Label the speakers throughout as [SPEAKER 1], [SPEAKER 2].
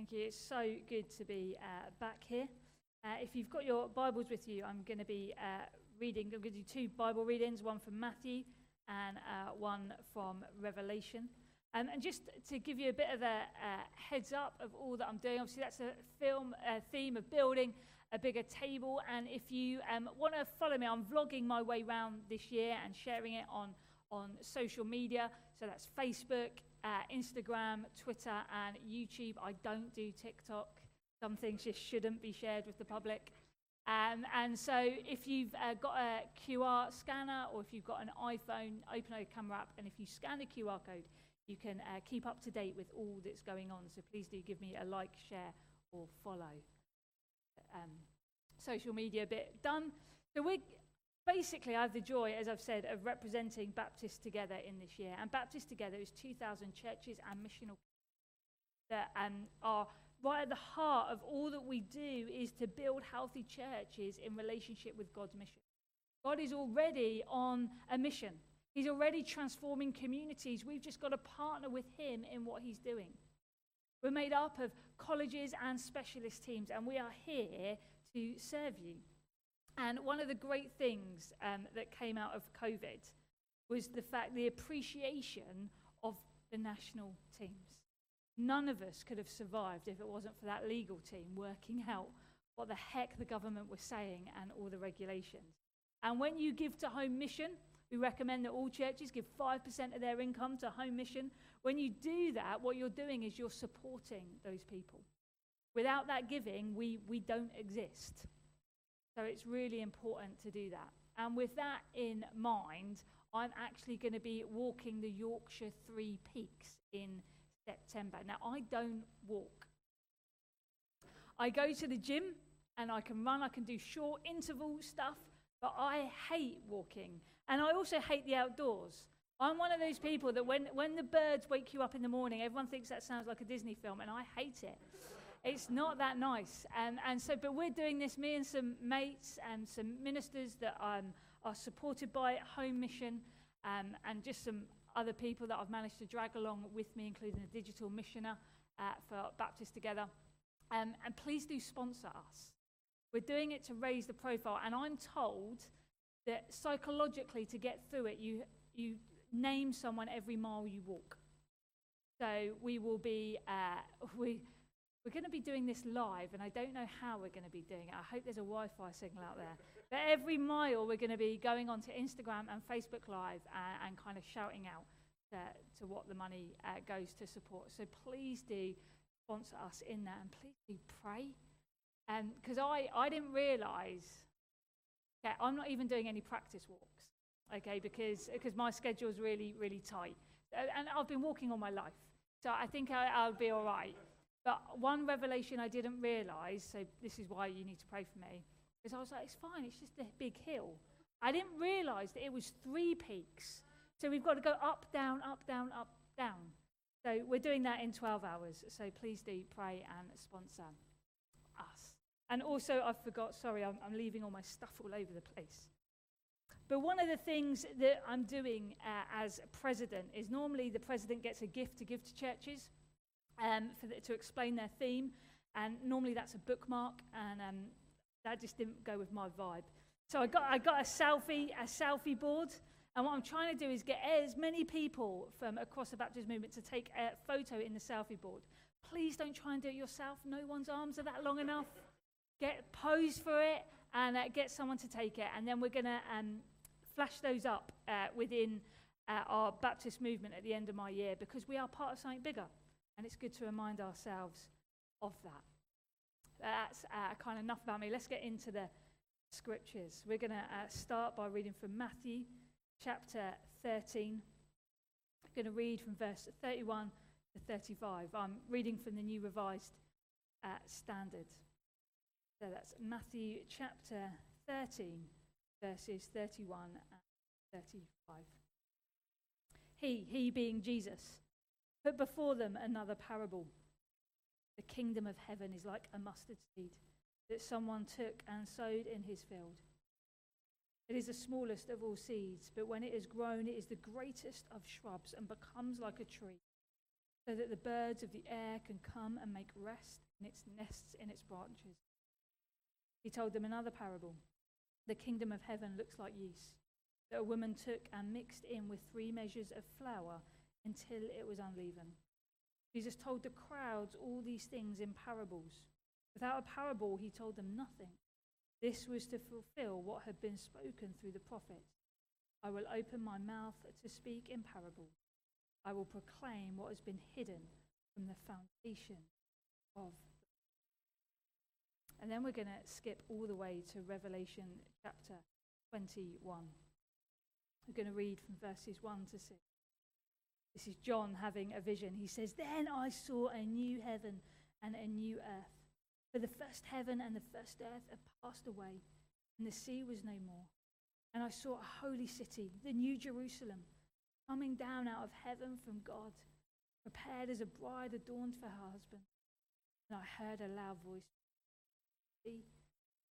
[SPEAKER 1] Thank you. It's so good to be uh, back here. Uh, if you've got your Bibles with you, I'm going to be uh, reading. I'm going to do two Bible readings, one from Matthew and uh, one from Revelation. Um, and just to give you a bit of a heads up of all that I'm doing, obviously that's a film a theme of building a bigger table. And if you um, want to follow me, I'm vlogging my way around this year and sharing it on on social media. So that's Facebook, uh, Instagram, Twitter, and YouTube. I don't do TikTok. Some things just shouldn't be shared with the public. Um, and so if you've uh, got a QR scanner or if you've got an iPhone, open a camera app, and if you scan the QR code, you can uh, keep up to date with all that's going on. So please do give me a like, share, or follow. Um, social media bit done. So we're basically, I have the joy, as I've said, of representing Baptists Together in this year. And Baptists Together is 2,000 churches and missional that um, are right at the heart of all that we do is to build healthy churches in relationship with God's mission. God is already on a mission. He's already transforming communities. We've just got to partner with him in what he's doing. We're made up of colleges and specialist teams, and we are here to serve you. And one of the great things um, that came out of COVID was the fact, the appreciation of the national teams. None of us could have survived if it wasn't for that legal team working out what the heck the government was saying and all the regulations. And when you give to home mission, we recommend that all churches give 5% of their income to home mission. When you do that, what you're doing is you're supporting those people. Without that giving, we, we don't exist. So it's really important to do that. And with that in mind, I'm actually going to be walking the Yorkshire Three Peaks in September. Now, I don't walk. I go to the gym and I can run, I can do short interval stuff, but I hate walking. And I also hate the outdoors. I'm one of those people that when, when the birds wake you up in the morning, everyone thinks that sounds like a Disney film, and I hate it it's not that nice. Um, and so, but we're doing this, me and some mates and some ministers that um, are supported by Home Mission um, and just some other people that I've managed to drag along with me, including a digital missioner uh, for Baptist Together. Um, and please do sponsor us. We're doing it to raise the profile. And I'm told that psychologically, to get through it, you, you name someone every mile you walk. So we will be, uh, we, we're going to be doing this live, and I don't know how we're going to be doing it. I hope there's a Wi Fi signal out there. But every mile, we're going to be going onto Instagram and Facebook Live and, and kind of shouting out to, to what the money uh, goes to support. So please do sponsor us in that, and please do pray. Because um, I, I didn't realize, okay, I'm not even doing any practice walks, okay, because because my schedule is really, really tight. And I've been walking all my life. So I think I, I'll be all right. But one revelation I didn't realize, so this is why you need to pray for me, is I was like, it's fine, it's just a big hill. I didn't realize that it was three peaks. So we've got to go up, down, up, down, up, down. So we're doing that in 12 hours. So please do pray and sponsor us. And also, I forgot, sorry, I'm, I'm leaving all my stuff all over the place. But one of the things that I'm doing uh, as president is normally the president gets a gift to give to churches um, for the, to explain their theme. And normally that's a bookmark, and um, that just didn't go with my vibe. So I got, I got a selfie, a selfie board. And what I'm trying to do is get as many people from across the Baptist movement to take a photo in the selfie board. Please don't try and do it yourself. No one's arms are that long enough. Get pose for it and uh, get someone to take it. And then we're going to um, flash those up uh, within uh, our Baptist movement at the end of my year because we are part of something bigger. And it's good to remind ourselves of that. That's uh, kind of enough about me. Let's get into the scriptures. We're going to uh, start by reading from Matthew chapter 13. I'm going to read from verse 31 to 35. I'm reading from the New Revised uh, Standard. So that's Matthew chapter 13, verses 31 and 35. He, he being Jesus, Put before them another parable. The kingdom of heaven is like a mustard seed that someone took and sowed in his field. It is the smallest of all seeds, but when it is grown, it is the greatest of shrubs and becomes like a tree, so that the birds of the air can come and make rest in its nests in its branches. He told them another parable. The kingdom of heaven looks like yeast that a woman took and mixed in with three measures of flour until it was unleavened. Jesus told the crowds all these things in parables. Without a parable, he told them nothing. This was to fulfill what had been spoken through the prophets. I will open my mouth to speak in parables. I will proclaim what has been hidden from the foundation of and then we're going to skip all the way to Revelation chapter 21. We're going to read from verses 1 to 6. This is John having a vision. He says, Then I saw a new heaven and a new earth. For the first heaven and the first earth had passed away, and the sea was no more. And I saw a holy city, the new Jerusalem, coming down out of heaven from God, prepared as a bride adorned for her husband. And I heard a loud voice the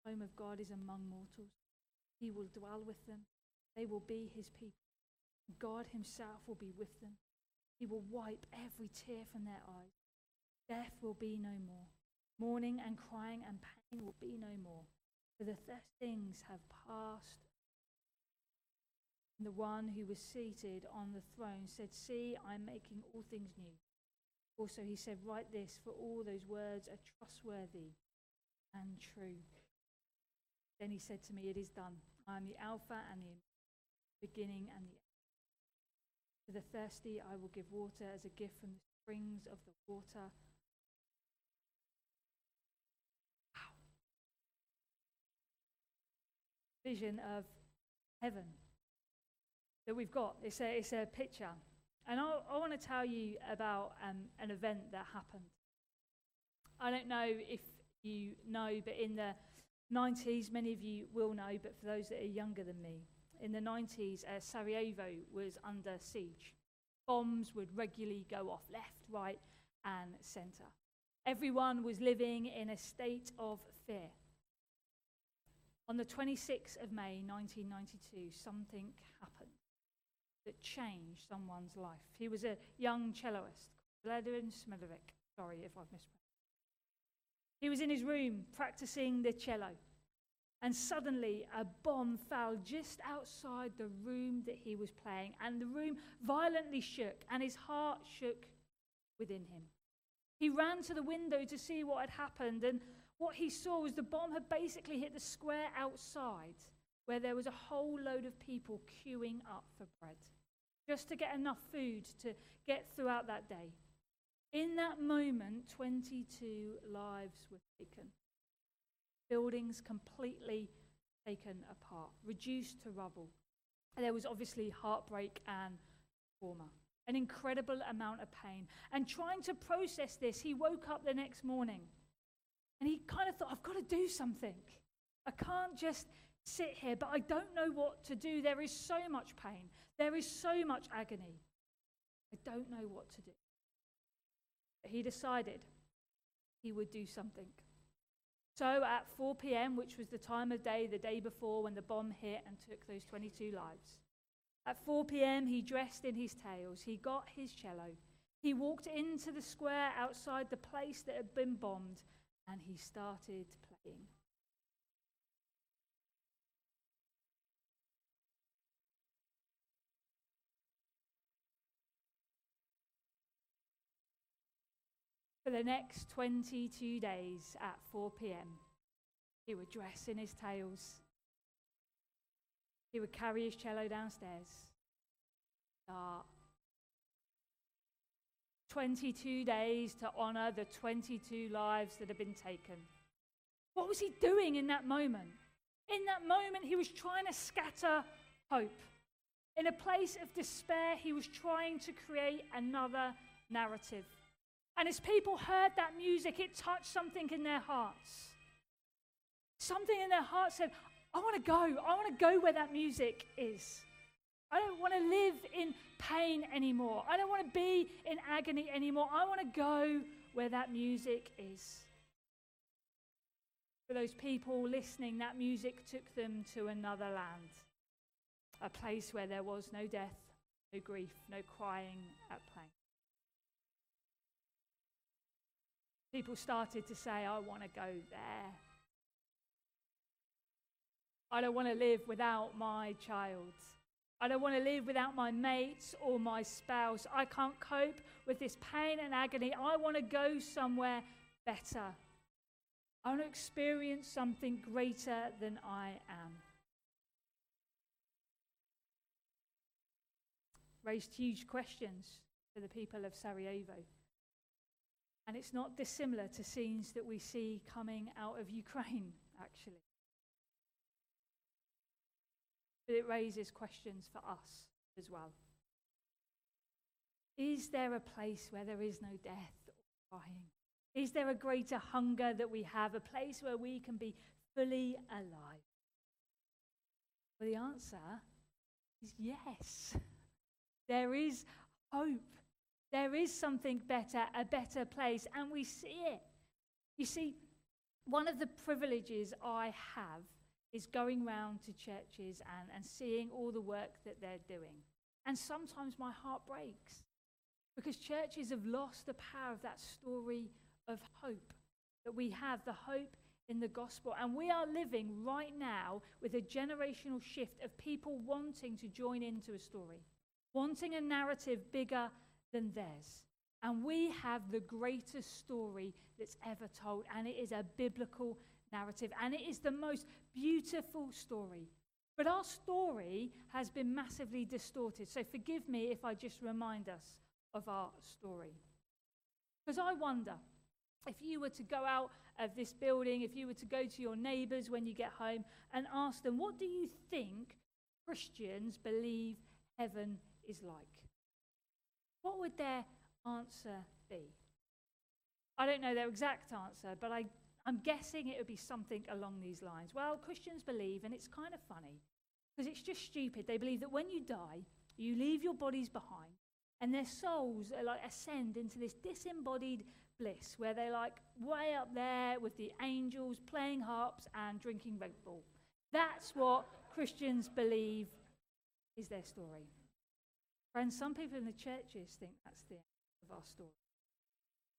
[SPEAKER 1] home of God is among mortals. He will dwell with them. They will be his people. God himself will be with them. He will wipe every tear from their eyes. Death will be no more. Mourning and crying and pain will be no more. For the first things have passed. And the one who was seated on the throne said, See, I'm making all things new. Also, he said, Write this, for all those words are trustworthy and true. Then he said to me, It is done. I am the Alpha and the beginning and the end. To the thirsty, I will give water as a gift from the springs of the water. Wow. Vision of heaven that we've got. It's a, it's a picture. And I, I want to tell you about um, an event that happened. I don't know if you know, but in the 90s, many of you will know, but for those that are younger than me, in the 90s, uh, Sarajevo was under siege. Bombs would regularly go off left, right, and centre. Everyone was living in a state of fear. On the 26th of May 1992, something happened that changed someone's life. He was a young celloist, Vladimir Smilovic. Sorry if I've mispronounced. He was in his room practicing the cello. And suddenly, a bomb fell just outside the room that he was playing, and the room violently shook, and his heart shook within him. He ran to the window to see what had happened, and what he saw was the bomb had basically hit the square outside, where there was a whole load of people queuing up for bread, just to get enough food to get throughout that day. In that moment, 22 lives were taken. Buildings completely taken apart, reduced to rubble. And there was obviously heartbreak and trauma, an incredible amount of pain. And trying to process this, he woke up the next morning and he kind of thought, I've got to do something. I can't just sit here, but I don't know what to do. There is so much pain, there is so much agony. I don't know what to do he decided he would do something. So at 4 p.m., which was the time of day the day before when the bomb hit and took those 22 lives, at 4 p.m., he dressed in his tails, he got his cello, he walked into the square outside the place that had been bombed, and he started playing. For the next 22 days at 4 p.m., he would dress in his tails. He would carry his cello downstairs. Start. 22 days to honor the 22 lives that had been taken. What was he doing in that moment? In that moment, he was trying to scatter hope. In a place of despair, he was trying to create another narrative. And as people heard that music, it touched something in their hearts. Something in their hearts said, I want to go. I want to go where that music is. I don't want to live in pain anymore. I don't want to be in agony anymore. I want to go where that music is. For those people listening, that music took them to another land, a place where there was no death, no grief, no crying at pain. People started to say, I want to go there. I don't want to live without my child. I don't want to live without my mates or my spouse. I can't cope with this pain and agony. I want to go somewhere better. I want to experience something greater than I am. Raised huge questions for the people of Sarajevo. And it's not dissimilar to scenes that we see coming out of Ukraine, actually. But it raises questions for us as well. Is there a place where there is no death or crying? Is there a greater hunger that we have, a place where we can be fully alive? Well, the answer is yes. There is hope. There is something better, a better place, and we see it. You see, one of the privileges I have is going round to churches and, and seeing all the work that they're doing. And sometimes my heart breaks because churches have lost the power of that story of hope that we have, the hope in the gospel. And we are living right now with a generational shift of people wanting to join into a story, wanting a narrative bigger than theirs. And we have the greatest story that's ever told, and it is a biblical narrative, and it is the most beautiful story. But our story has been massively distorted. So forgive me if I just remind us of our story. Because I wonder if you were to go out of this building, if you were to go to your neighbours when you get home and ask them, what do you think Christians believe heaven is like? What would their answer be? I don't know their exact answer, but I, I'm guessing it would be something along these lines. Well, Christians believe, and it's kind of funny, because it's just stupid. They believe that when you die, you leave your bodies behind, and their souls are like ascend into this disembodied bliss where they're like way up there with the angels playing harps and drinking Red Bull. That's what Christians believe is their story. Friends, some people in the churches think that's the end of our story.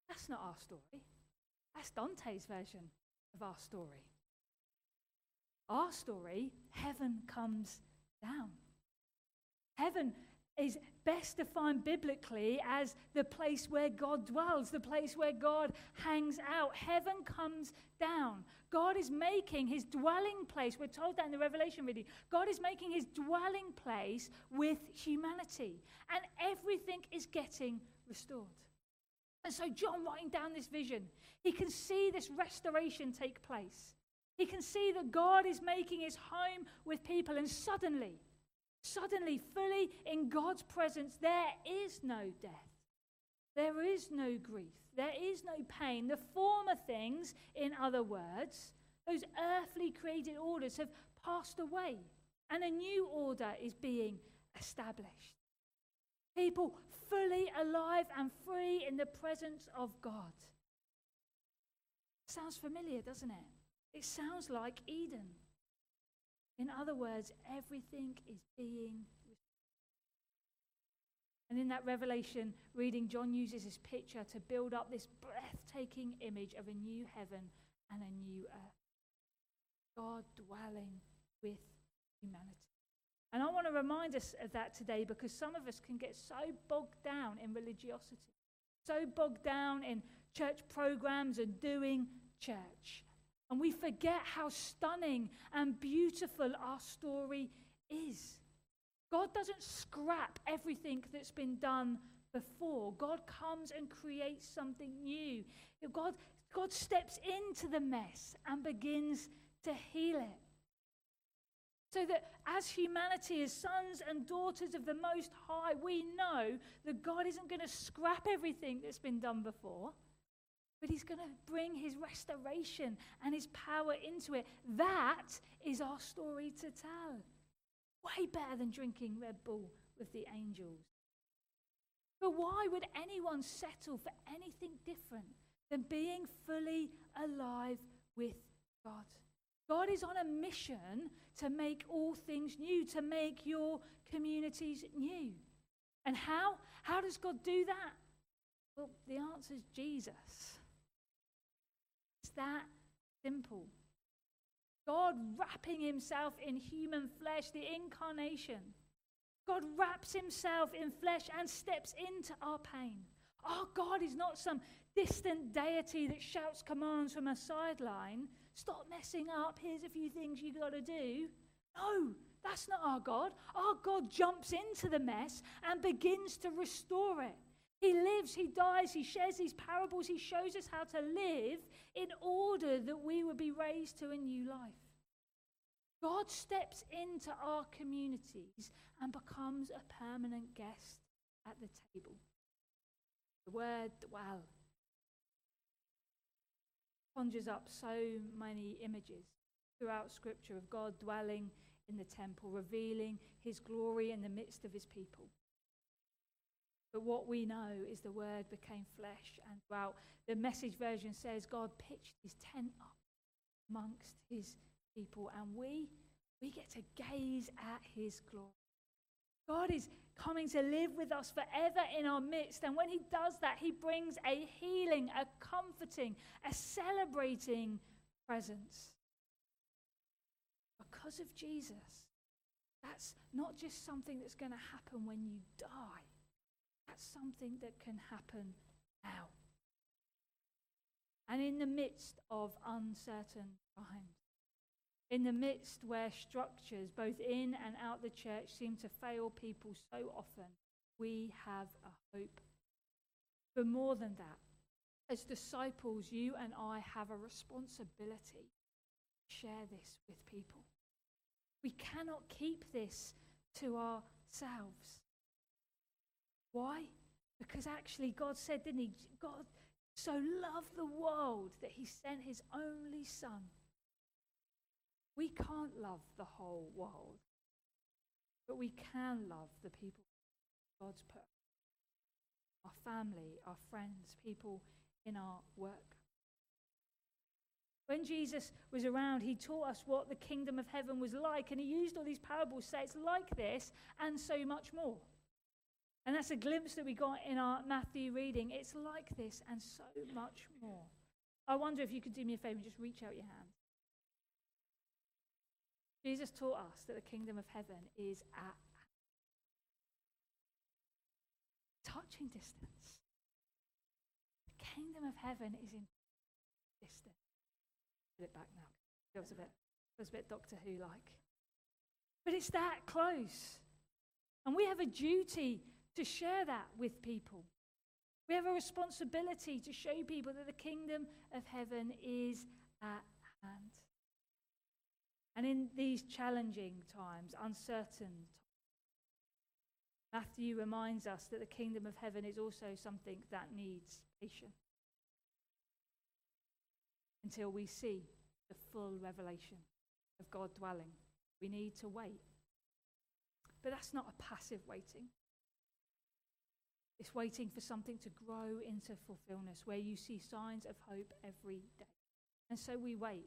[SPEAKER 1] That's not our story. That's Dante's version of our story. Our story, heaven comes down. Heaven is best defined biblically as the place where God dwells, the place where God hangs out. Heaven comes down. God is making his dwelling place. We're told that in the Revelation reading. God is making his dwelling place with humanity, and everything is getting restored. And so, John, writing down this vision, he can see this restoration take place. He can see that God is making his home with people, and suddenly, Suddenly, fully in God's presence, there is no death. There is no grief. There is no pain. The former things, in other words, those earthly created orders have passed away, and a new order is being established. People fully alive and free in the presence of God. Sounds familiar, doesn't it? It sounds like Eden. In other words, everything is being and in that Revelation reading, John uses this picture to build up this breathtaking image of a new heaven and a new earth. God dwelling with humanity. And I want to remind us of that today because some of us can get so bogged down in religiosity, so bogged down in church programs and doing church. And we forget how stunning and beautiful our story is. God doesn't scrap everything that's been done before. God comes and creates something new. God, God steps into the mess and begins to heal it. So that as humanity, as sons and daughters of the Most High, we know that God isn't going to scrap everything that's been done before but he's going to bring his restoration and his power into it. That is our story to tell. Way better than drinking Red Bull with the angels. But why would anyone settle for anything different than being fully alive with God? God is on a mission to make all things new, to make your communities new. And how? How does God do that? Well, the answer is Jesus. It's that simple. God wrapping himself in human flesh, the incarnation. God wraps himself in flesh and steps into our pain. Our God is not some distant deity that shouts commands from a sideline. Stop messing up. Here's a few things you got to do. No, that's not our God. Our God jumps into the mess and begins to restore it. He lives, he dies, he shares these parables, he shows us how to live in order that we would be raised to a new life. God steps into our communities and becomes a permanent guest at the table. The word dwell conjures up so many images throughout Scripture of God dwelling in the temple, revealing his glory in the midst of his people. But what we know is the word became flesh and throughout the message version says God pitched his tent up amongst his people and we we get to gaze at his glory. God is coming to live with us forever in our midst and when he does that he brings a healing, a comforting, a celebrating presence. Because of Jesus, that's not just something that's going to happen when you die. That's something that can happen now. And in the midst of uncertain times, in the midst where structures, both in and out the church, seem to fail people so often, we have a hope. But more than that, as disciples, you and I have a responsibility to share this with people. We cannot keep this to ourselves. Why? Because actually, God said, didn't He? God so loved the world that He sent His only Son. We can't love the whole world, but we can love the people God's put our family, our friends, people in our work. When Jesus was around, he taught us what the kingdom of heaven was like, and he used all these parables to say it's like this and so much more. And that's a glimpse that we got in our Matthew reading. It's like this and so much more. I wonder if you could do me a favor and just reach out your hand. Jesus taught us that the kingdom of heaven is at touching distance. The kingdom of heaven is in distance. Put it back now. Was a bit, it was a bit Doctor Who like. But it's that close. And we have a duty to share that with people. We have a responsibility to show people that the kingdom of heaven is at hand. And in these challenging times, uncertain times, Matthew reminds us that the kingdom of heaven is also something that needs patience until we see the full revelation of God dwelling. We need to wait. But that's not a passive waiting. It's waiting for something to grow into fulfillment where you see signs of hope every day. And so we wait.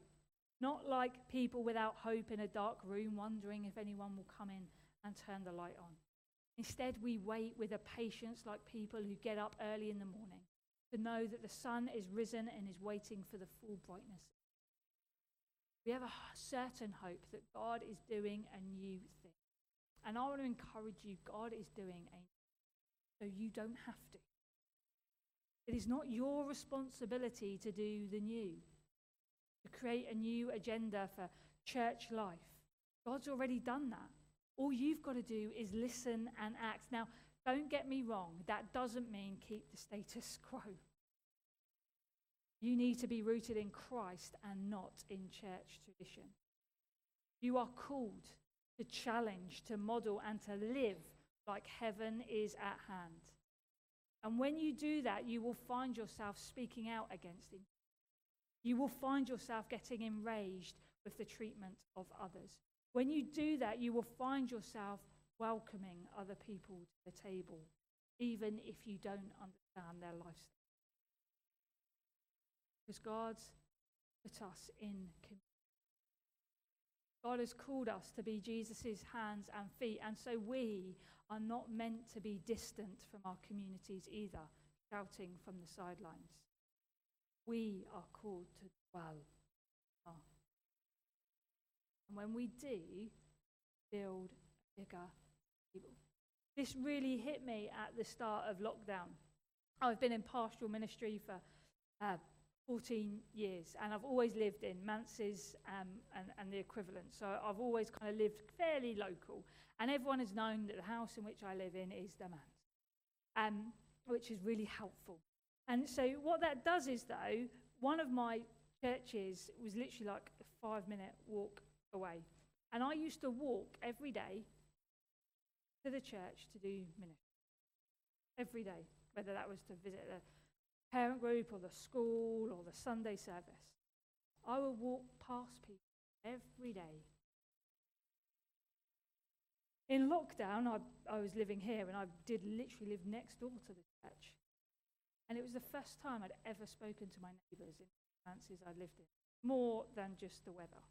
[SPEAKER 1] Not like people without hope in a dark room wondering if anyone will come in and turn the light on. Instead, we wait with a patience like people who get up early in the morning to know that the sun is risen and is waiting for the full brightness. We have a certain hope that God is doing a new thing. And I want to encourage you God is doing a so you don't have to. It is not your responsibility to do the new, to create a new agenda for church life. God's already done that. All you've got to do is listen and act. Now, don't get me wrong, that doesn't mean keep the status quo. You need to be rooted in Christ and not in church tradition. You are called to challenge, to model, and to live like heaven is at hand. And when you do that, you will find yourself speaking out against him. You will find yourself getting enraged with the treatment of others. When you do that, you will find yourself welcoming other people to the table, even if you don't understand their lifestyle. Because God's put us in. God has called us to be Jesus' hands and feet, and so we are not meant to be distant from our communities either, shouting from the sidelines. We are called to dwell. And when we do, build a bigger table. This really hit me at the start of lockdown. I've been in pastoral ministry for uh, 14 years, and I've always lived in Manses um, and, and the equivalent. So I've always kind of lived fairly local, and everyone has known that the house in which I live in is the Manse, um, which is really helpful. And so what that does is, though, one of my churches was literally like a five-minute walk away, and I used to walk every day to the church to do ministry every day, whether that was to visit the parent group or the school or the Sunday service. I would walk past people every day. In lockdown, I, I was living here and I did literally live next door to the church. And it was the first time I'd ever spoken to my neighbours in the fancies I lived in, more than just the weather.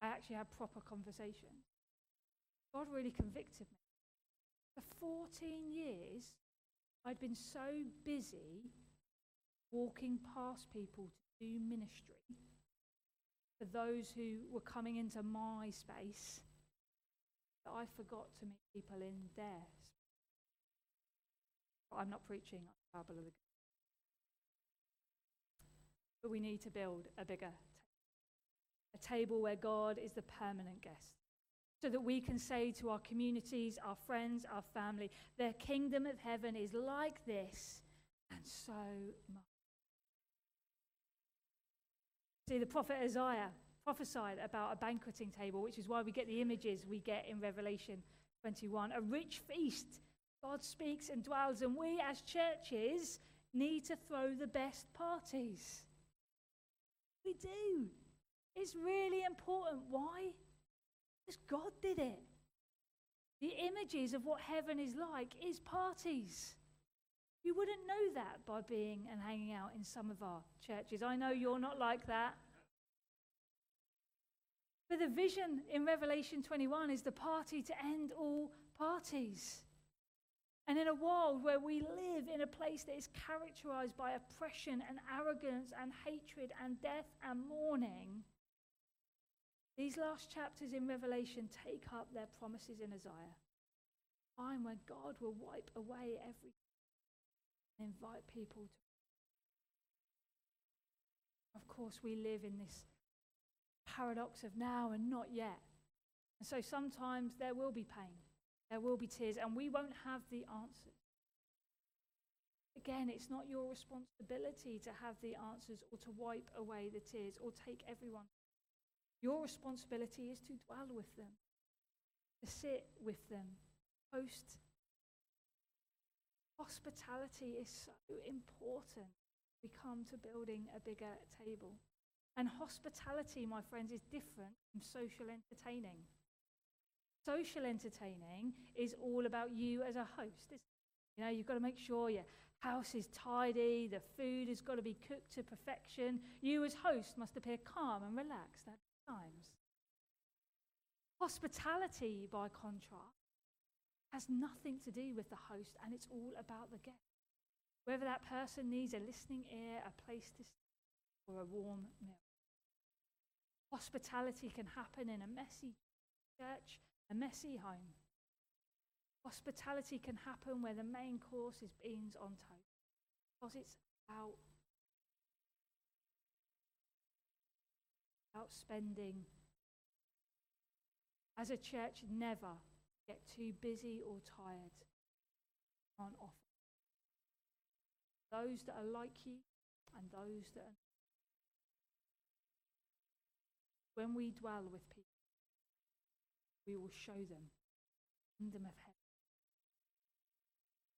[SPEAKER 1] I actually had proper conversations. God really convicted me. For 14 years, I'd been so busy walking past people to do ministry for those who were coming into my space that I forgot to meet people in theirs. I'm not preaching on the parable of the but we need to build a bigger table. A table where God is the permanent guest so that we can say to our communities, our friends, our family, their kingdom of heaven is like this and so much. See, the prophet Isaiah prophesied about a banqueting table, which is why we get the images we get in Revelation 21. A rich feast. God speaks and dwells, and we as churches need to throw the best parties. We do. It's really important. Why? Because God did it. The images of what heaven is like is parties. You wouldn't know that by being and hanging out in some of our churches. I know you're not like that. But the vision in Revelation 21 is the party to end all parties. And in a world where we live in a place that is characterized by oppression and arrogance and hatred and death and mourning, these last chapters in Revelation take up their promises in Isaiah. Time when God will wipe away every and invite people to. Of course, we live in this paradox of now and not yet. And so sometimes there will be pain, there will be tears, and we won't have the answers. Again, it's not your responsibility to have the answers or to wipe away the tears or take everyone your responsibility is to dwell with them, to sit with them, host. Hospitality is so important. We come to building a bigger table. And hospitality, my friends, is different from social entertaining. Social entertaining is all about you as a host. You know, you've got to make sure your house is tidy, the food has got to be cooked to perfection. You, as host, must appear calm and relaxed times. Hospitality, by contrast, has nothing to do with the host and it's all about the guest. Whether that person needs a listening ear, a place to stay, or a warm meal. Hospitality can happen in a messy church, a messy home. Hospitality can happen where the main course is beans on toast because it's about about spending. As a church, never get too busy or tired on offer. Those that are like you and those that are. When we dwell with people, we will show them the kingdom of heaven.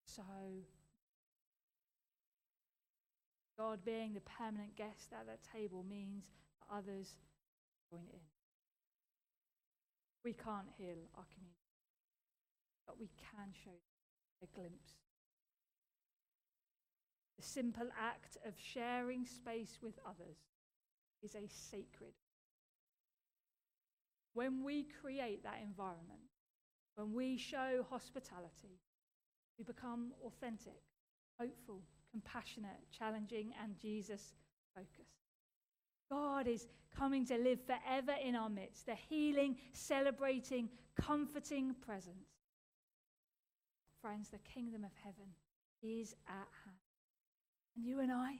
[SPEAKER 1] So, God being the permanent guest at that table means others join in. We can't heal our community, but we can show a glimpse. The simple act of sharing space with others is a sacred. When we create that environment, when we show hospitality, we become authentic, hopeful, compassionate, challenging, and Jesus focused. God is coming to live forever in our midst, the healing, celebrating, comforting presence. Friends, the kingdom of heaven is at hand. And you and I,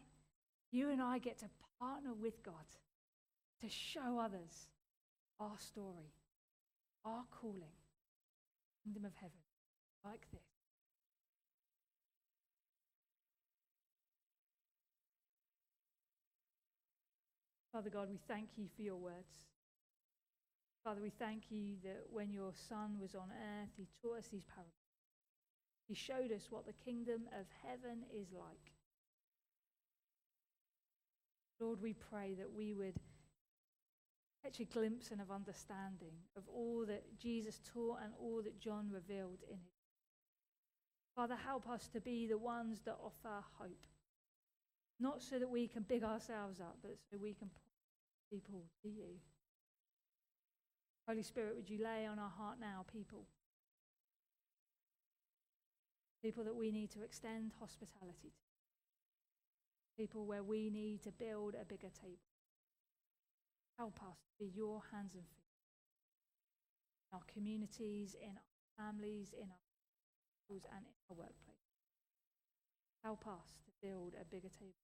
[SPEAKER 1] you and I get to partner with God to show others our story, our calling, kingdom of heaven, like this. Father God, we thank you for your words. Father, we thank you that when your Son was on earth, he taught us these parables. He showed us what the kingdom of heaven is like. Lord, we pray that we would catch a glimpse and of understanding of all that Jesus taught and all that John revealed in it. Father, help us to be the ones that offer hope. Not so that we can big ourselves up, but so we can point people to you. Holy Spirit, would you lay on our heart now people? People that we need to extend hospitality to. People where we need to build a bigger table. Help us to be your hands and feet. In our communities, in our families, in our schools, and in our workplace. Help us to build a bigger table.